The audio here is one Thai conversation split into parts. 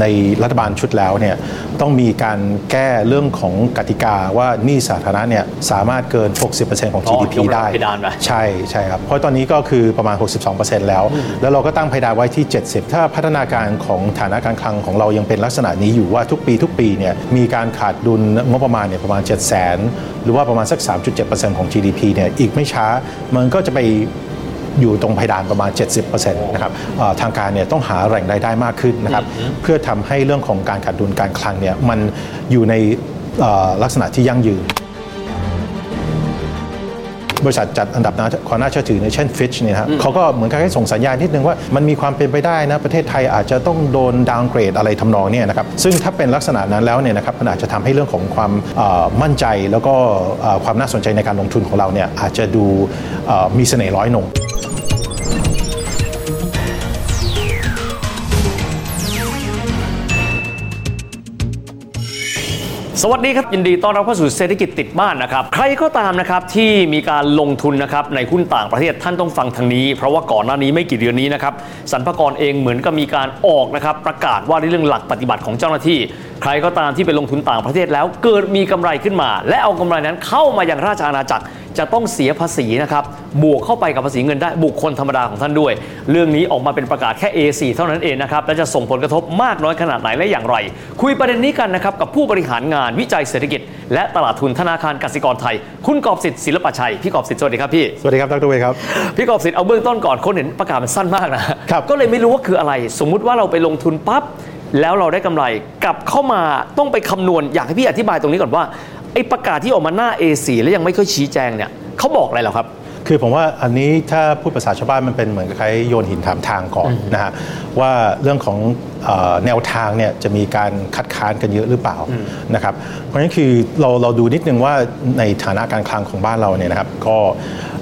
ในรัฐบาลชุดแล้วเนี่ยต้องมีการแก้เรื่องของกติกาว่าหนี้สาธารณะเนี่ยสามารถเกิน 60%ของอ๋อ GDP ยกระดับได้เพดานไปใช่ใช่ครับเพราะตอนนี้ก็คือประมาณ 62%แล้ว แล้วเราก็ตั้งเพดานไว้ที่ 70 ถ้าพัฒนาการของฐานะการคลังของเรายังเป็นลักษณะนี้อยู่ว่าทุกปีทุกปีเนี่ยมีการขาดดุลงบประมาณเนี่ยประมาณ 7 0 0 0 0 0 หรือว่าประมาณสัก 3.7%ของ GDP เนี่ยอีกไม่ช้ามันก็จะไป อยู่ตรงเพดานประมาณ 70%นะครับเอ่อทางการเนี่ยต้องหาแหล่งรายได้มากขึ้นนะครับเพื่อทำให้เรื่องของการขาดดุลการคลังเนี่ยมันอยู่ในเอ่อลักษณะที่ยั่งยืน บริษัทจัดอันดับความน่าเชื่อถือในเช่น Fitch เนี่ยนะครับเขาก็เหมือนกับให้ส่งสัญญาณนิดนึงว่ามันมีความเป็นไปได้นะประเทศไทยอาจจะต้องโดนดาวน์เกรดอะไรทำนองเนี่ยนะครับซึ่งถ้าเป็นลักษณะนั้นแล้วเนี่ยนะครับมันอาจจะทำให้เรื่องของความเอ่อมั่นใจแล้วก็เอ่อความน่าสนใจในการลงทุนของเราเนี่ยอาจจะดูเอ่อมีเสน่ห์ร้อยหนง สวัสดีครับ ยินดีต้อนรับเข้าสู่เศรษฐกิจติดบ้านนะครับ ใครก็ตามนะครับที่มีการลงทุนนะครับในหุ้นต่างประเทศท่านต้องฟังทางนี้ เพราะว่าก่อนหน้านี้ไม่กี่เดือนนี้นะครับสรรพากรเองเหมือนกับมีการออกนะครับประกาศว่าในเรื่องหลักปฏิบัติของเจ้าหน้าที่ ใครก็ตามที่ไปลงทุนต่างประเทศแล้วเกิดมีกำไรขึ้นมา และเอากำไรนั้นเข้ามาอย่างราชอาณาจักร จะต้องเสียภาษีนะครับบวกเข้าไปกับภาษีเงินได้บุคคลธรรมดาของท่านด้วย เรื่องนี้ออกมาเป็นประกาศแค่ A4 เท่านั้นเองนะครับและจะส่งผลกระทบมากน้อยขนาดไหนและอย่างไร คุยประเด็นนี้กันนะครับกับผู้บริหารงานวิจัยเศรษฐกิจ และตลาดทุนธนาคารกสิกรไทย คุณกอบสิทธิ์ศิลปชัยพี่กอบสิทธิ์สวัสดีครับพี่สวัสดีครับดรเวครับพี่กอบสิทธิ์เอาเบื้องต้นก่อนคนเห็นประกาศมันสั้นมากนะครับก็เลยไม่รู้ว่าคืออะไร สมมุติว่าเราไปลงทุนปั๊บแล้วเราได้กำไรกลับเข้ามาต้องไปคำนวณอยากให้พี่อธิบายตรงนี้ก่อนว่า ไอ้ประกาศที่ออกมาหน้า A4 แล้วยังไม่ค่อยชี้แจงเนี่ยเขาบอกอะไรเหรอครับคือผมว่าอันนี้ถ้าพูดภาษาชาวบ้านมันเป็นเหมือนกับใครโยนหินถามทางก่อนนะฮะว่าเรื่องของเอ่อแนวทางเนี่ยจะมีการคัดค้านกันเยอะหรือเปล่านะครับเพราะฉะนั้นคือเราเราดูนิดนึงว่าในฐานะการคลังของบ้านเราเนี่ยนะครับก็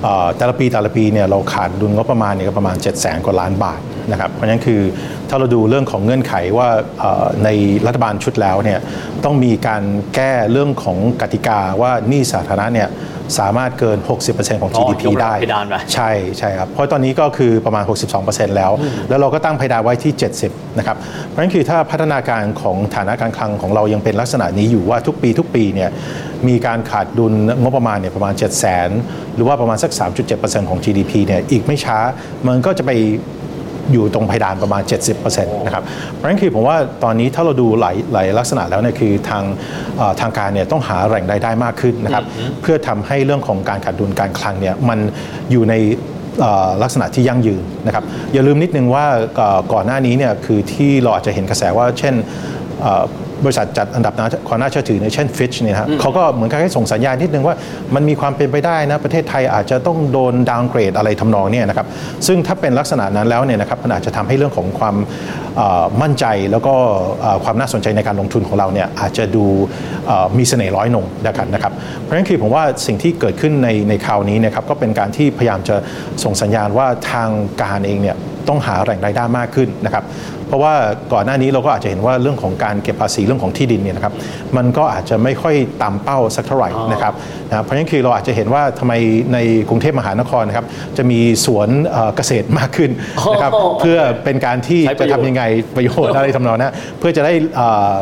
เอ่อแต่ละปีแต่ละปีเนี่ยเราขาดดุลงบประมาณเนี่ยก็ประมาณ 7 0 0 0 0 0 กว่าล้านบาท นะครับเพราะฉะนั้นคือถ้าเราดูเรื่องของเงื่อนไขว่าเอ่อในรัฐบาลชุดแล้วเนี่ยต้องมีการแก้เรื่องของกติกาว่าหนี้สาธารณะเนี่ยสามารถเกิน 60%ของอ๋อ GDP ยกระดับได้เพดานไปใช่ใช่ครับเพราะตอนนี้ก็คือประมาณ 62%แล้ว แล้วเราก็ตั้งเพดานไว้ที่ 70นะครับเพราะฉะนั้นคือถ้าพัฒนาการของฐานะการคลังของเรายังเป็นลักษณะนี้อยู่ว่าทุกปีทุกปีเนี่ยมีการขาดดุลงบประมาณเนี่ยประมาณ 7 0 0 0 0 0 หรือว่าประมาณสัก 3.7%ของ GDP เนี่ยอีกไม่ช้ามันก็จะไป อยู่ตรงเพดานประมาณ 70%นะครับเพราะฉะนั้นคือผมว่าตอนนี้ถ้าเราดูหลายหลายลักษณะแล้วเนี่ยคือทางเอ่อทางการเนี่ยต้องหาแหล่งรายได้มากขึ้นนะครับเพื่อทำให้เรื่องของการขาดดุลการคลังเนี่ยมันอยู่ในเอ่อลักษณะที่ยั่งยืนนะครับอย่าลืมนิดนึงว่าเอ่อก่อนหน้านี้เนี่ยคือที่เราอาจจะเห็นกระแสว่าเช่นเอ่อ บริษัทจัดอันดับความน่าเชื่อถือในเช่น Fitch เนี่ยนะครับเขาก็เหมือนกับให้ส่งสัญญาณนิดนึงว่ามันมีความเป็นไปได้นะ ประเทศไทยอาจจะต้องโดนดาวน์เกรดอะไรทำนองเนี่ยนะครับซึ่งถ้าเป็นลักษณะนั้นแล้วเนี่ยนะครับมันอาจจะทำให้เรื่องของความเอ่อมั่นใจแล้วก็เอ่อความน่าสนใจในการลงทุนของเราเนี่ยอาจจะดูเอ่อมีเสน่ห์ร้อยหนงนะครับนะครับเพราะฉะนั้นคือผมว่าสิ่งที่เกิดขึ้นในในคราวนี้นะครับก็เป็นการที่พยายามจะส่งสัญญาณว่าทางการเองเนี่ย ต้องหาแหล่งรายได้มากขึ้นนะครับเพราะว่าก่อนหน้านี้เราก็อาจจะเห็นว่าเรื่องของการเก็บภาษีเรื่องของที่ดินเนี่ยนะครับมันก็อาจจะไม่ค่อยตามเป้าสักเท่าไหร่นะครับนะเพราะฉะนั้นคือเราอาจจะเห็นว่าทำไมในกรุงเทพมหานครนะครับจะมีสวนเอ่อเกษตรมากขึ้นนะครับอ๋อเพื่อเป็นการที่ใช้ปจะระโยชน์ทำยังไงประโยชน์อะไรทำนองนั้นเพื่อจะได้เอ่อ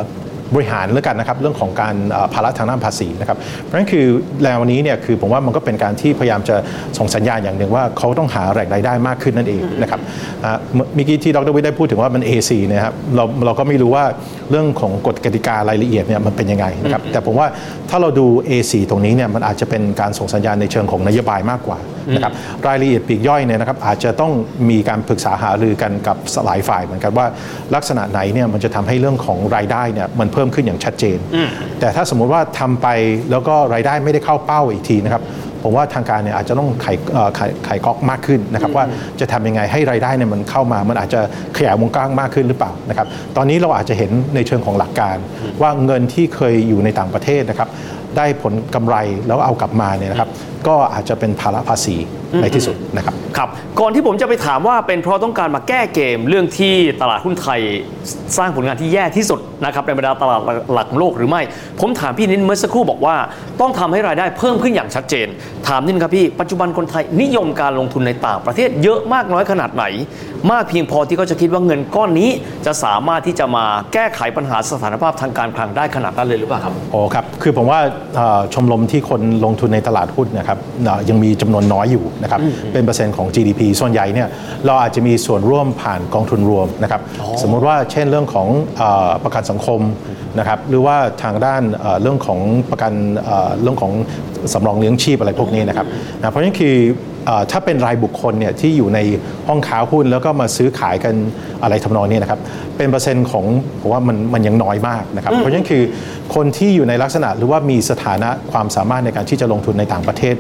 บริหารแล้วกันนะครับเรื่องของการภาระทางด้านภาษีนะครับเพราะฉะนั้นคือแนวนี้เนี่ยคือผมว่ามันก็เป็นการที่พยายามจะส่งสัญญาณอย่างหนึ่งว่าเขาต้องหาแหล่งรายได้มากขึ้นนั่นเองนะครับเมื่อกี้ที่ดรวิทย์ได้พูดถึงว่ามัน A4 เนะครับเราเราก็ไม่รู้ว่าเรื่องของกฎกติการายละเอียดเนี่ยมันเป็นยังไงนะครับแต่ผมว่าถ้าเราดู A4 ตรงนี้เนี่ยมันอาจจะเป็นการส่งสัญญาณในเชิงของนโยบายมากกว่านะครับรายละเอียดปีกย่อยเนี่ยนะครับอาจจะต้องมีการปรึกษาหารือกันกับหลายฝ่ายเหมือนกันว่าลักษณะไหนเนี่ยมันจะทำให้เรื่องของรายได้เนี่ยมันเพิ่มขึ้นอย่างชัดเจน แต่ถ้าสมมุติว่าทำไปแล้วก็รายได้ไม่ได้เข้าเป้าอีกทีนะครับผมว่าทางการเนี่ยอาจจะต้องไขเอ่อไขไขก๊อกมากขึ้นนะครับว่าจะทำยังไงให้รายได้เนี่ยมันเข้ามา มันอาจจะขยายวงกว้างมากขึ้นหรือเปล่านะครับตอนนี้เราอาจจะเห็นในเชิงของหลักการ ว่าเงินที่เคยอยู่ในต่างประเทศนะครับได้ผลกำไรแล้วเอากลับมาเนี่ยนะครับก็อาจจะเป็นภาระภาษีในที่สุดนะครับครับ ก่อนที่ผมจะไปถามว่าเป็นเพราะต้องการมาแก้เกมเรื่องที่ตลาดหุ้นไทยสร้างผลงานที่แย่ที่สุดนะครับในบรรดาตลาดหลักของโลกหรือไม่ ผมถามพี่นิดเมื่อสักครู่บอกว่า ต้องทำให้รายได้เพิ่มขึ้นอย่างชัดเจน ถามนิดนึงครับพี่ ปัจจุบันคนไทยนิยมการลงทุนในต่างประเทศเยอะมากน้อยขนาดไหน มากเพียงพอที่เขาจะคิดว่าเงินก้อนนี้ จะสามารถที่จะมาแก้ไขปัญหาสถานภาพทางการคลังได้ขนาดนั้นเลยหรือเปล่าครับโอ้ครับคือผมว่าเอ่อชมรมที่คนลงทุนในตลาดหุ้นนะครับเอ่อยังมีจำนวนน้อยอยู่นะครับเป็นเปอร์เซ็นต์ของ GDP ส่วนใหญ่เนี่ยเราอาจจะมีส่วนร่วมผ่านกองทุนรวมนะครับสมมุติว่าเช่นเรื่องของเออประกันสังคมนะครับหรือว่าทางด้านเอ่อเรื่องของประกันเอ่อเรื่องของสำรองเลี้ยงชีพอะไรพวกนี้นะครับนะเพราะฉะนั้นคือเอ่อ ถ้าเป็นรายบุคคลเนี่ยที่อยู่ในห้องค้าหุ้นแล้วก็มาซื้อขายกันอะไรทำนองนี้นะครับ เป็นเปอร์เซ็นต์ของผมว่ามันมันยังน้อยมากนะครับ เพราะฉะนั้นคือคนที่อยู่ในลักษณะหรือว่ามีสถานะความสามารถในการที่จะลงทุนในต่างประเทศ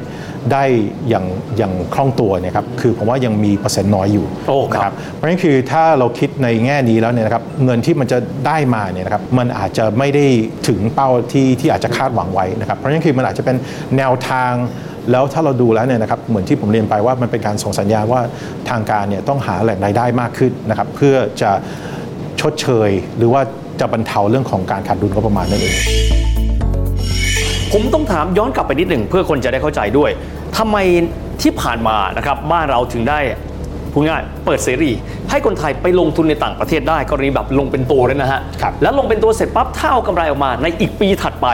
ได้อย่างอย่างคล่องตัวเนยครับคือผมว่ายังมีเปอร์เซ็นต์น้อยอยู่โอ้ครับนะเพราะฉะนั้นคือถ้าเราคิดในแง่นี้แล้วเนี่ยนะครับเงินที่มันจะได้มาเนี่ยนะครับมันอาจจะไม่ได้ถึงเป้าที่ที่อาจจะคาดหวังไว้นะครับ เพราะฉะนั้นคือมันอาจจะเป็นแนวทาง แล้วถ้าเราดูแล้วเนี่ยนะครับเหมือนที่ผมเรียนไปว่ามันเป็นการส่งสัญญาณว่าทางการเนี่ยต้องหาแหล่งรายได้มากขึ้นนะครับเพื่อจะชดเชย หรือว่าจะบรรเทาเรื่องของการขาดดุลงบประมาณนั่นเองผมต้องถามย้อนกลับไปนิดหนึ่งเพื่อคนจะได้เข้าใจด้วยทำไมที่ผ่านมานะครับบ้านเราถึงได้พูดง่ายเปิดเสรี ให้คนไทยไปลงทุนในต่างประเทศได้กรณีแบบลงเป็นตัวเลยนะฮะครับแล้วลงเป็นตัวเสร็จปั๊บถ้าเอากำไรออกมาในอีกปีถัดไป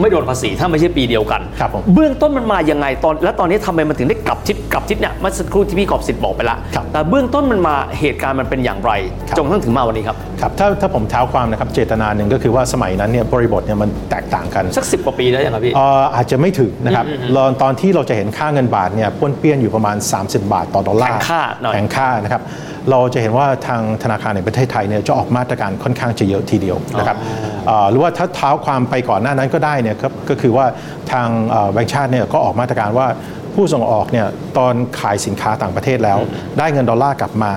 ไม่โดนภาษีถ้าไม่ใช่ปีเดียวกัน ครับผม เบื้องต้นมันมายังไงตอน และตอนนี้ทำไมมันถึงได้กลับทิศกลับทิศเนี่ยเมื่อสักครู่ที่พี่กอบสิทธิ์บอกไปละครับแต่เบื้องต้นมันมาเหตุการณ์มันเป็นอย่างไรครับจนกระทั่งถึงมาวันนี้ครับครับถ้าถ้าผมเท้าความนะครับเจตนาหนึ่งก็คือว่าสมัยนั้นเนี่ยบริบทเนี่ยมันแตกต่างกันสักสิบกว่าปีแล้วยังครับพี่เอ่ออาจจะไม่ถึงนะครับตอนตอนที่เราจะเห็นค่าเงินบาทเนี่ยป้วนเปี้ยนอยู่ประมาณ 30 บาทต่อดอลลาร์แข็งค่าหน่อยแข็งค่านะครับเราจะเห็นว่าทางธนาคารในประเทศไทยเนี่ยจะออกมาตรการค่อนข้างจะเยอะทีเดียวนะครับเอ่อหรือว่าถ้าเท้าความไปก่อนหน้านั้นก็ได้เนี่ยครับก็คือว่าทางเอ่อแบงก์ชาติเนี่ยก็ออกมาตรการว่า ผู้ส่งออกเนี่ยตอนขายสินค้าต่างประเทศแล้ว ได้เงินดอลลาร์กลับมา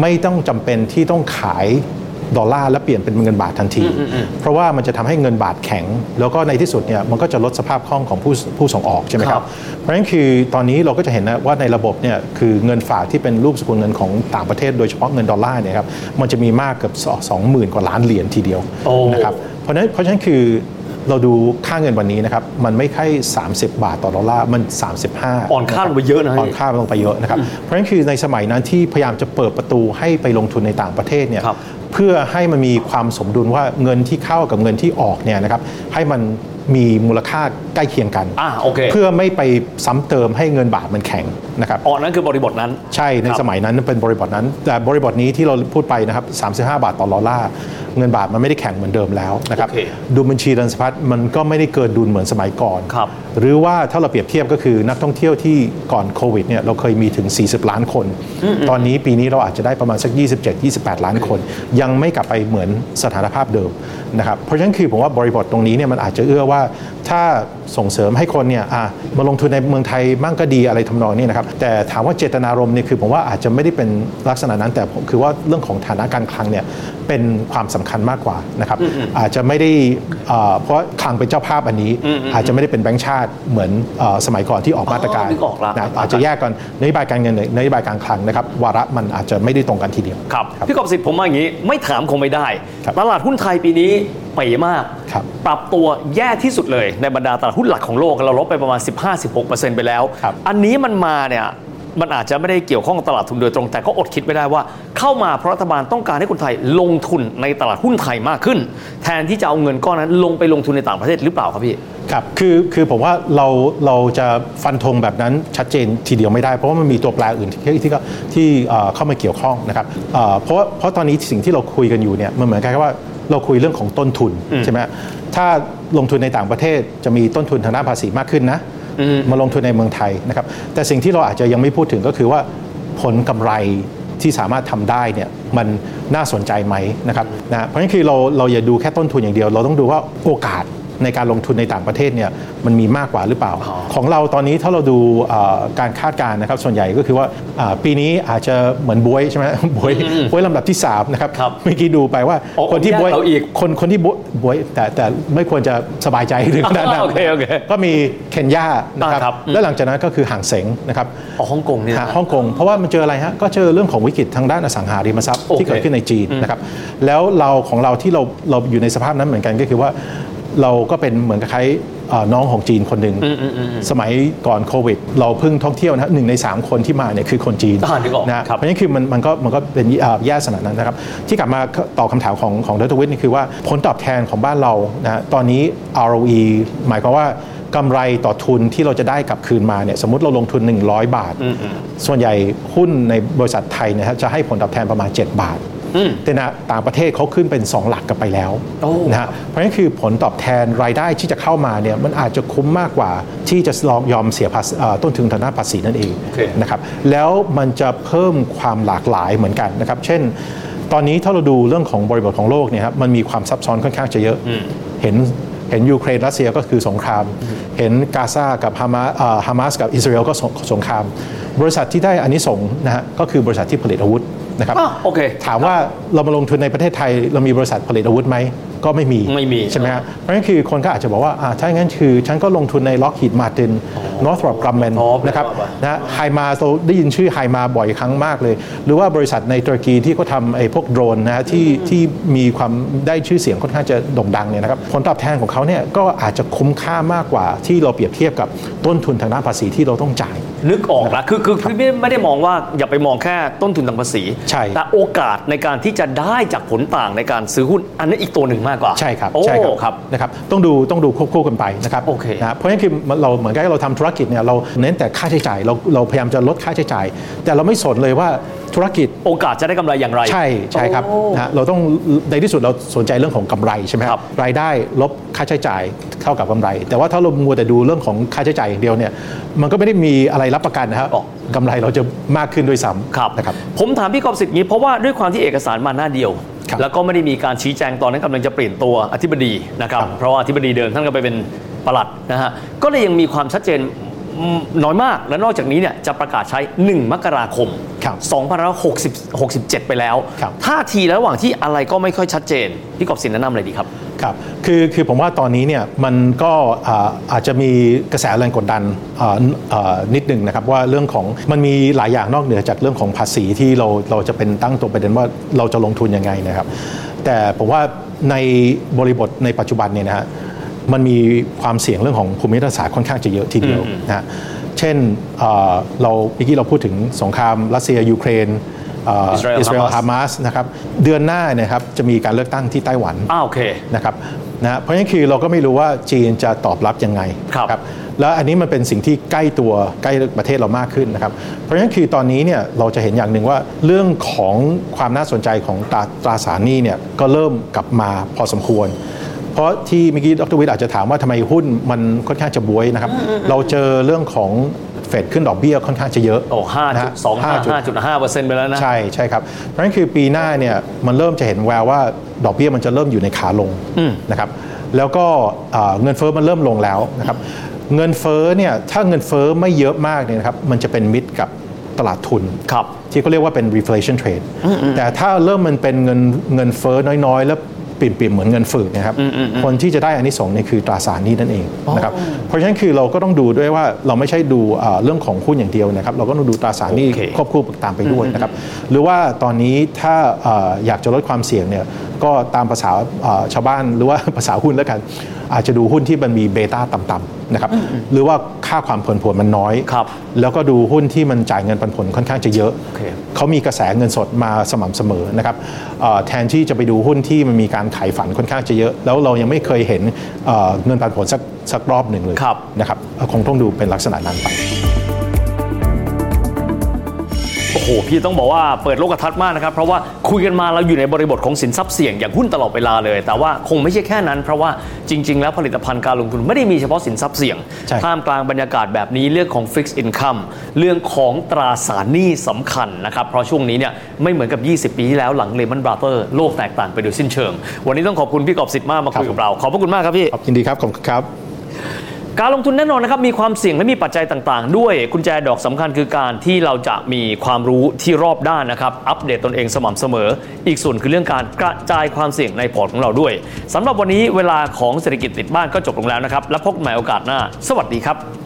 ไม่ต้องจำเป็นที่ต้องขายดอลลาร์แล้วเปลี่ยนเป็นเงินบาททันที เพราะว่ามันจะทำให้เงินบาทแข็ง แล้วก็ในที่สุดเนี่ยมันก็จะลดสภาพคล่องของผู้ผู้ส่งออกใช่ไหมคครัรับบเพราะฉะนั้นคือตอนนี้เราก็จะเห็นนะว่าในระบบเนี่ยคือเงินฝากที่เป็นรูปสกุลเงินของต่างประเทศโดยเฉพาะเงินดอลลาร์เนี่ยครับมันจะมีมากเกือบสองหมื่นกว่าล้านเหรียญทีเดียวโอ้นะครับเพราะฉะนั้นเพราะฉะนั้นคือ เราดูค่าเงินวันนี้นะครับมันไม่ใช่30 บาทต่อดอลลาร์มัน 35อ่อนค่าลงไปเยอะนะอ่อนค่าลงไปเยอะนะครับเพราะฉะนั้นคือในสมัยนั้นที่พยายามจะเปิดประตูให้ไปลงทุนในต่างประเทศเนี่ยครับเพื่อให้มันมีความสมดุลว่าเงินที่เข้ากับเงินที่ออกเนี่ยนะครับให้มันมีมูลค่าใกล้เคียงกันอ่าโอเคเพื่อไม่ไปซ้ำเติมให้เงินบาทมันแข็งนะครับอ๋อนั่นคือบริบทนั้น ใช่ในครับสมัยนั้นเป็นบริบทนั้น แต่บริบทนี้ที่เราพูดไปนะครับ35 บาทต่อดอลลาร์ เงินบาทมันไม่ได้แข็งเหมือนเดิมแล้วนะครับโอเคดุลบัญชีเดินสะพัดมันก็ไม่ได้เกินดุลเหมือนสมัยก่อนครับหรือว่าถ้าเราเปรียบเทียบก็คือนักท่องเที่ยวที่ก่อนโควิดเนี่ยเราเคยมีถึง 40 ล้านคน ตอนนี้ปีนี้เราอาจจะได้ประมาณสัก 27-28 ล้านคน ยังไม่กลับไปเหมือนสถานภาพเดิมนะครับเพราะฉะนั้นคือผมว่าบริบทตรงนี้เนี่ยมันอาจจะเอื้อว่า ถ้าส่งเสริมให้คนเนี่ยอะมาลงทุนในเมืองไทยมั่งก็ดีอะไรทำนองนี้นะครับ แต่ถามว่าเจตนารมณ์เนี่ยคือผมว่าอาจจะไม่ได้เป็นลักษณะนั้น แต่ผมคือว่าเรื่องของฐานะการคลังเนี่ยเป็นความสำคัญมากกว่านะครับ อาจจะไม่ได้เอ่อเพราะคลังเป็นเจ้าภาพอันนี้ อาจจะไม่ได้เป็นแบงก์ชาติเหมือนเอ่อสมัยก่อนที่ออกมาตรการนึกออกละนะอาจจะแยกกันนโยบายการเงินนโยบายการคลังนะครับวาระมันอาจจะไม่ได้ตรงกันทีเดียวครับพี่กอบสิทธิ์ผมมาอย่างนี้ไม่ถามคงไม่ได้ครับ ตลาดหุ้นไทยปีนี้เป๋มากครับปรับตัวแย่ที่สุดเลยในบรรดาตลาดหุ้นหลักของโลกเราลบไปประมาณ 15-16%ไปแล้วครับอันนี้มันมาเนี่ย มันอาจจะไม่ได้เกี่ยวข้องกับตลาดทุนโดยตรง แต่ก็อดคิดไม่ได้ว่า เข้ามาเพราะรัฐบาลต้องการให้คนไทยลงทุนในตลาดหุ้นไทยมากขึ้น แทนที่จะเอาเงินก้อนนั้นลงไปลงทุนในต่างประเทศหรือเปล่าครับพี่ครับคือคือผมว่าเราเราจะฟันธงแบบนั้นชัดเจนทีเดียวไม่ได้ เพราะว่ามันมีตัวแปรอื่นที่ที่ก็ที่เข้ามาเกี่ยวข้องนะครับเพราะเพราะตอนนี้สิ่งที่เราคุยกันอยู่เนี่ยมันเหมือนกันกับว่าเราคุยเรื่องของต้นทุนใช่ไหมถ้าลงทุนในต่างประเทศจะมีต้นทุนทางด้านภาษีมากขึ้นนะ มาลงทุนในเมืองไทยนะครับ แต่สิ่งที่เราอาจจะยังไม่พูดถึงก็คือว่าผลกำไรที่สามารถทำได้เนี่ยมันน่าสนใจไหมนะครับนะเพราะงั้นคือเราเราอย่าดูแค่ต้นทุนอย่างเดียว เราต้องดูว่าโอกาส ในการลงทุนในต่างประเทศเนี่ยมันมีมากกว่าหรือเปล่าอ๋อของเราตอนนี้ถ้าเราดูเอ่อการคาดการณ์นะครับส่วนใหญ่ก็คือว่าอ่าปีนี้อาจจะเหมือนบวยใช่ไหมบวยบวยลำดับที่3นะครับครับเมื่อกี้ดูไปว่าโอ้คนที่บวยแยกเราอีกคนคนที่บวยบวยแต่แต่ไม่ควรจะสบายใจถึงขนาดนั้นโอเคโอเคก็มีเคนยานะครับอ่าครับแล้วหลังจากนั้นก็คือห่างเสงนะครับอ๋อฮ่องกงนี่นะฮะฮ่องกงเพราะว่ามันเจออะไรฮะก็เจอเรื่องของวิกฤตทางด้านอสังหาริมทรัพย์โอเคที่เกิดขึ้นในจีนนะครับแล้วเราของเราที่เราเราอยู่ในสภาพนั้นเหมือนกันก็คือว่า เราก็เป็นเหมือนกับคล้ายๆเอ่อน้องของจีนคนหนึ่งสมัยก่อนโควิด เราเพิ่งท่องเที่ยวนะฮะหนึ่งใน 3 คนที่มาเนี่ยคือคนจีนอ่านึกออกนะฮะครับเพราะฉะนั้นคือมันมันก็มันก็เป็นเอ่อแย่ขนาดนั้นนะครับ ที่กลับมาตอบคำถามของของดรวิทย์นี่คือว่าผลตอบแทนของบ้านเรานะฮะตอนนี้ ROE หมายความว่ากำไรต่อทุนที่เราจะได้กลับคืนมาเนี่ยสมมติเราลงทุน 100 บาท ส่วนใหญ่หุ้นในบริษัทไทยเนะฮะจะให้ผลตอบแทนประมาณ 7 บาท แต่นะต่างประเทศเขาขึ้นเป็น 2 หลักกันไปแล้วโอ้นะฮะเพราะฉะนั้นคือผลตอบแทนรายได้ที่จะเข้ามาเนี่ยมันอาจจะคุ้มมากกว่าที่จะลองยอมเสียภาษีเอ่อต้นทุนทางด้านภาษีนั่นเองโอเคนะครับแล้วมันจะเพิ่มความหลากหลายเหมือนกันนะครับ เช่น ตอนนี้ถ้าเราดูเรื่องของบริบทของโลกเนี่ยครับมันมีความซับซ้อนค่อนข้างจะเยอะเห็นเห็นยูเครนรัสเซียก็คือสงคราม เห็นกาซากับฮามาเอ่อฮามาสกับอิสราเอลก็สงสงคราม บริษัทที่ได้อันนี้ส่งส์นะฮะก็คือบริษัทที่ผลิตอาวุธ นะครับอะโอเคถามว่าเรามาลงทุนในประเทศไทยเรามีบริษัทผลิตอาวุธไหมก็ไม่มีไม่มีใช่ไหมฮะเพราะฉะนั้นคือคนก็อาจจะบอกว่าอ่าถ้าอย่างนั้นคือ ฉันก็ลงทุนใน Lockheed Martin Northrop Grumman อ๋อนะครับไม่ว่านะไฮมาเราได้ยินชื่อไฮมาบ่อยครั้งมากเลย หรือว่าบริษัทในตุรกีที่เขาทำไอ้พวกโดรนนะฮะที่ที่มีความได้ชื่อเสียงค่อนข้างจะโด่งดังเนี่ยนะครับผลตอบแทนของเขาเนี่ยก็อาจจะคุ้มค่ามากกว่าที่เราเปรียบเทียบกับต้นทุนทางด้านภาษีที่เราต้องจ่าย นึกออกละคือคือคือไม่ไม่ได้มองว่าอย่าไปมองแค่ต้นทุนทางภาษีใช่แต่โอกาสในการที่จะได้จากผลต่างในการซื้อหุ้นอันนั้นอีกตัวหนึ่งมากกว่าใช่ครับโอ้ใช่ครับครับนะครับต้องดูต้องดูควบคู่กันไปนะครับโอเคนะเพราะฉะนั้นคือเราเหมือนกับเราทำธุรกิจเนี่ยเราเน้นแต่ค่าใช้จ่ายเราเราพยายามจะลดค่าใช้จ่าย แต่เราไม่สนเลยว่าธุรกิจโอกาสจะได้กำไรอย่างไร ใช่ใช่ครับโอ้นะฮะเราต้องในที่สุดเราสนใจเรื่องของกำไรใช่ไหมคครัรับบรายได้ลบค่าใช้จ่ายเท่ากับกำไร แต่ว่าถ้าเรามัวแต่ดูเรื่องของค่าใช้จ่ายอย่างเดียวเนี่ยมันก็ไม่ได้มีอะไรรับประกันนะครับอ๋อกำไรเราจะมากขึ้นด้วยซ้ครับำนะครับผมถามพี่กอบสิทธิ์นี้เพราะว่าด้วยความที่เอกสารมาหน้าเดียวครับ แล้วก็ไม่ได้มีการชี้แจงตอนนั้นกำลังจะเปลี่ยนตัวอธิบดีนะครับครับ เพราะว่าอธิบดีเดิมท่านก็ไปเป็นปลัดนะฮะก็เลยยังมีความชัดเจนอืมน้อยมากและนอกจากนี้เนี่ยจะประกาศใช้ 1 มกราคมครับ2567 ไปแล้วครับท่าทีระหว่างที่อะไรก็ไม่ค่อยชัดเจน พี่กอบสินแนะนำอะไรดีครับ ครับคือคือผมว่าตอนนี้เนี่ยมันก็อาอาจจะมีกระแสแรงกดดันนิดหนึ่งนะครับว่าเรื่องของมันมีหลายอย่างนอกเหนือจากเรื่องของภาษีที่เราเราจะเป็นตั้งตัวประเด็นว่าเราจะลงทุนยังไงนะครับแต่ผมว่าในบริบทในปัจจุบันเนี่ยนะฮะมันมีความเสี่ยงเรื่องของภูมิรัฐศาสตร์ค่อนข้างจะเยอะทีเดียวนะฮะเช่นเราเมื่อกี้เราพูดถึงสงครามรัสเซียยูเครน อ่ออิสราเอลอิสราเอลฮาฮามามาสนะครับเดือนหน้าเนะครับจะมีการเลือกตั้งที่ไต้หวันอ้าวโอเค นะครับนะเพราะฉะนั้นคือเราก็ไม่รู้ว่าจีนจะตอบรับยังไงครับแล้วอันนี้มันเป็นสิ่งที่ใกล้ตัวใกล้ประเทศเรามากขึ้นนะครับ เพราะฉะนั้นคือตอนนี้เนี่ยเราจะเห็นอย่างหนึ่งว่าเรื่องของความน่าสนใจของตราตราสารหนี้เนี่ยก็เริ่มกลับมาพอสมควร เพราะที่เมื่อกี้ดรวิทย์อาจจะถามว่าทำไมหุ้นมันค่อนข้างจะบวยนะครับ เราเจอเรื่องของ เฟดขึ้นดอกเบี้ยค่อนข้างจะเยอะโอ้ห้านะจุฮะดสองห้า5.25ห้าจุดห้าเปอร์เซ็นต์ไปแล้วนะ ใช่ใช่ครับ เพราะฉะนั้นคือปีหน้าเนี่ยมันเริ่มจะเห็นแววว่าดอกเบี้ยมันจะเริ่มอยู่ในขาลงนะครับแล้วก็อ่าเงินเฟ้อมันเริ่มลงแล้วนะครับเงินเฟ้อเนี่ยถ้าเงินเฟ้อไม่เยอะมากเนี่ยนะครับมันจะเป็นมิตรกับตลาดทุนครับที่เขาเรียกว่าเป็น reflation trade แต่ถ้าเริ่มมันเป็นเงินเงินเฟ้อน้อยๆ แล้ว ปิ่มๆเหมือนเงินฝืดเนะครับ คนที่จะได้อันนี้ส่งส์เนี่ยคือตราสารหนี้นั่นเองนะครับ เพราะฉะนั้นคือเราก็ต้องดูด้วยว่าเราไม่ใช่ดูอ่าเรื่องของหุ้นอย่างเดียวนะครับ เราก็ต้องดูตราสารหนี้โอเคควบคู่ตามไปด้วยนะครับ หรือว่าตอนนี้ถ้าเอ่ออยากจะลดความเสี่ยงเนี่ย ก็ตามภาษาเอ่อชาวบ้านหรือว่าภาษาหุ้นแล้วกัน อาจจะดูหุ้นที่มันมีเบต้าต่ำๆนะครับหรือว่าค่าความผันผวนมันน้อยครับแล้วก็ดูหุ้นที่มันจ่ายเงินปันผลค่อนข้างจะเยอะโอเคเขามีกระแสเงินสดมาสม่ำเสมอนะครับเอ่อแทนที่จะไปดูหุ้นที่มันมีการขายฝันค่อนข้างจะเยอะ แล้วเรายังไม่เคยเห็นเอ่อเงินปันผลสักสักรอบหนึ่งเลยครับนะครับคงต้องดูเป็นลักษณะนั้นไป โอ้โหโหพี่ต้องบอกว่าเปิดโลกทัศน์มากนะครับ เพราะว่าคุยกันมาเราอยู่ในบริบทของสินทรัพย์เสี่ยงอย่างหุ้นตลอดเวลาเลย แต่ว่าคงไม่ใช่แค่นั้น เพราะว่าจริง ๆ แล้วผลิตภัณฑ์การลงทุนไม่ได้มีเฉพาะสินทรัพย์เสี่ยงใช่ท่ามกลางบรรยากาศแบบนี้เรื่องของ Fixed Income เรื่องของตราสารหนี้สำคัญนะครับเพราะช่วงนี้เนี่ยไม่เหมือนกับ 20 ปีที่แล้วหลังเลมอนบราเ e อร์โลกแตกต่างไปโดยสิ้นเชิง วันนี้ต้องขอบคุณพี่กอบสิทธิ์มากมาคุยกับเราขอบพระคุณมากครับพี่ครับยินดีครับขอบคุณครับ การลงทุนแน่นอนนะครับมีความเสี่ยงและมีปัจจัยต่างๆ ด้วยกุญแจดอกสำคัญคือการที่เราจะมีความรู้ที่รอบด้านนะครับ อัปเดตตนเองสม่ำเสมอ อีกส่วนคือเรื่องการกระจายความเสี่ยงในพอร์ตของเราด้วยสำหรับวันนี้เวลาของเศรษฐกิจติดบ้านก็จบลงแล้วนะครับ และพบใหม่โอกาสหน้า สวัสดีครับ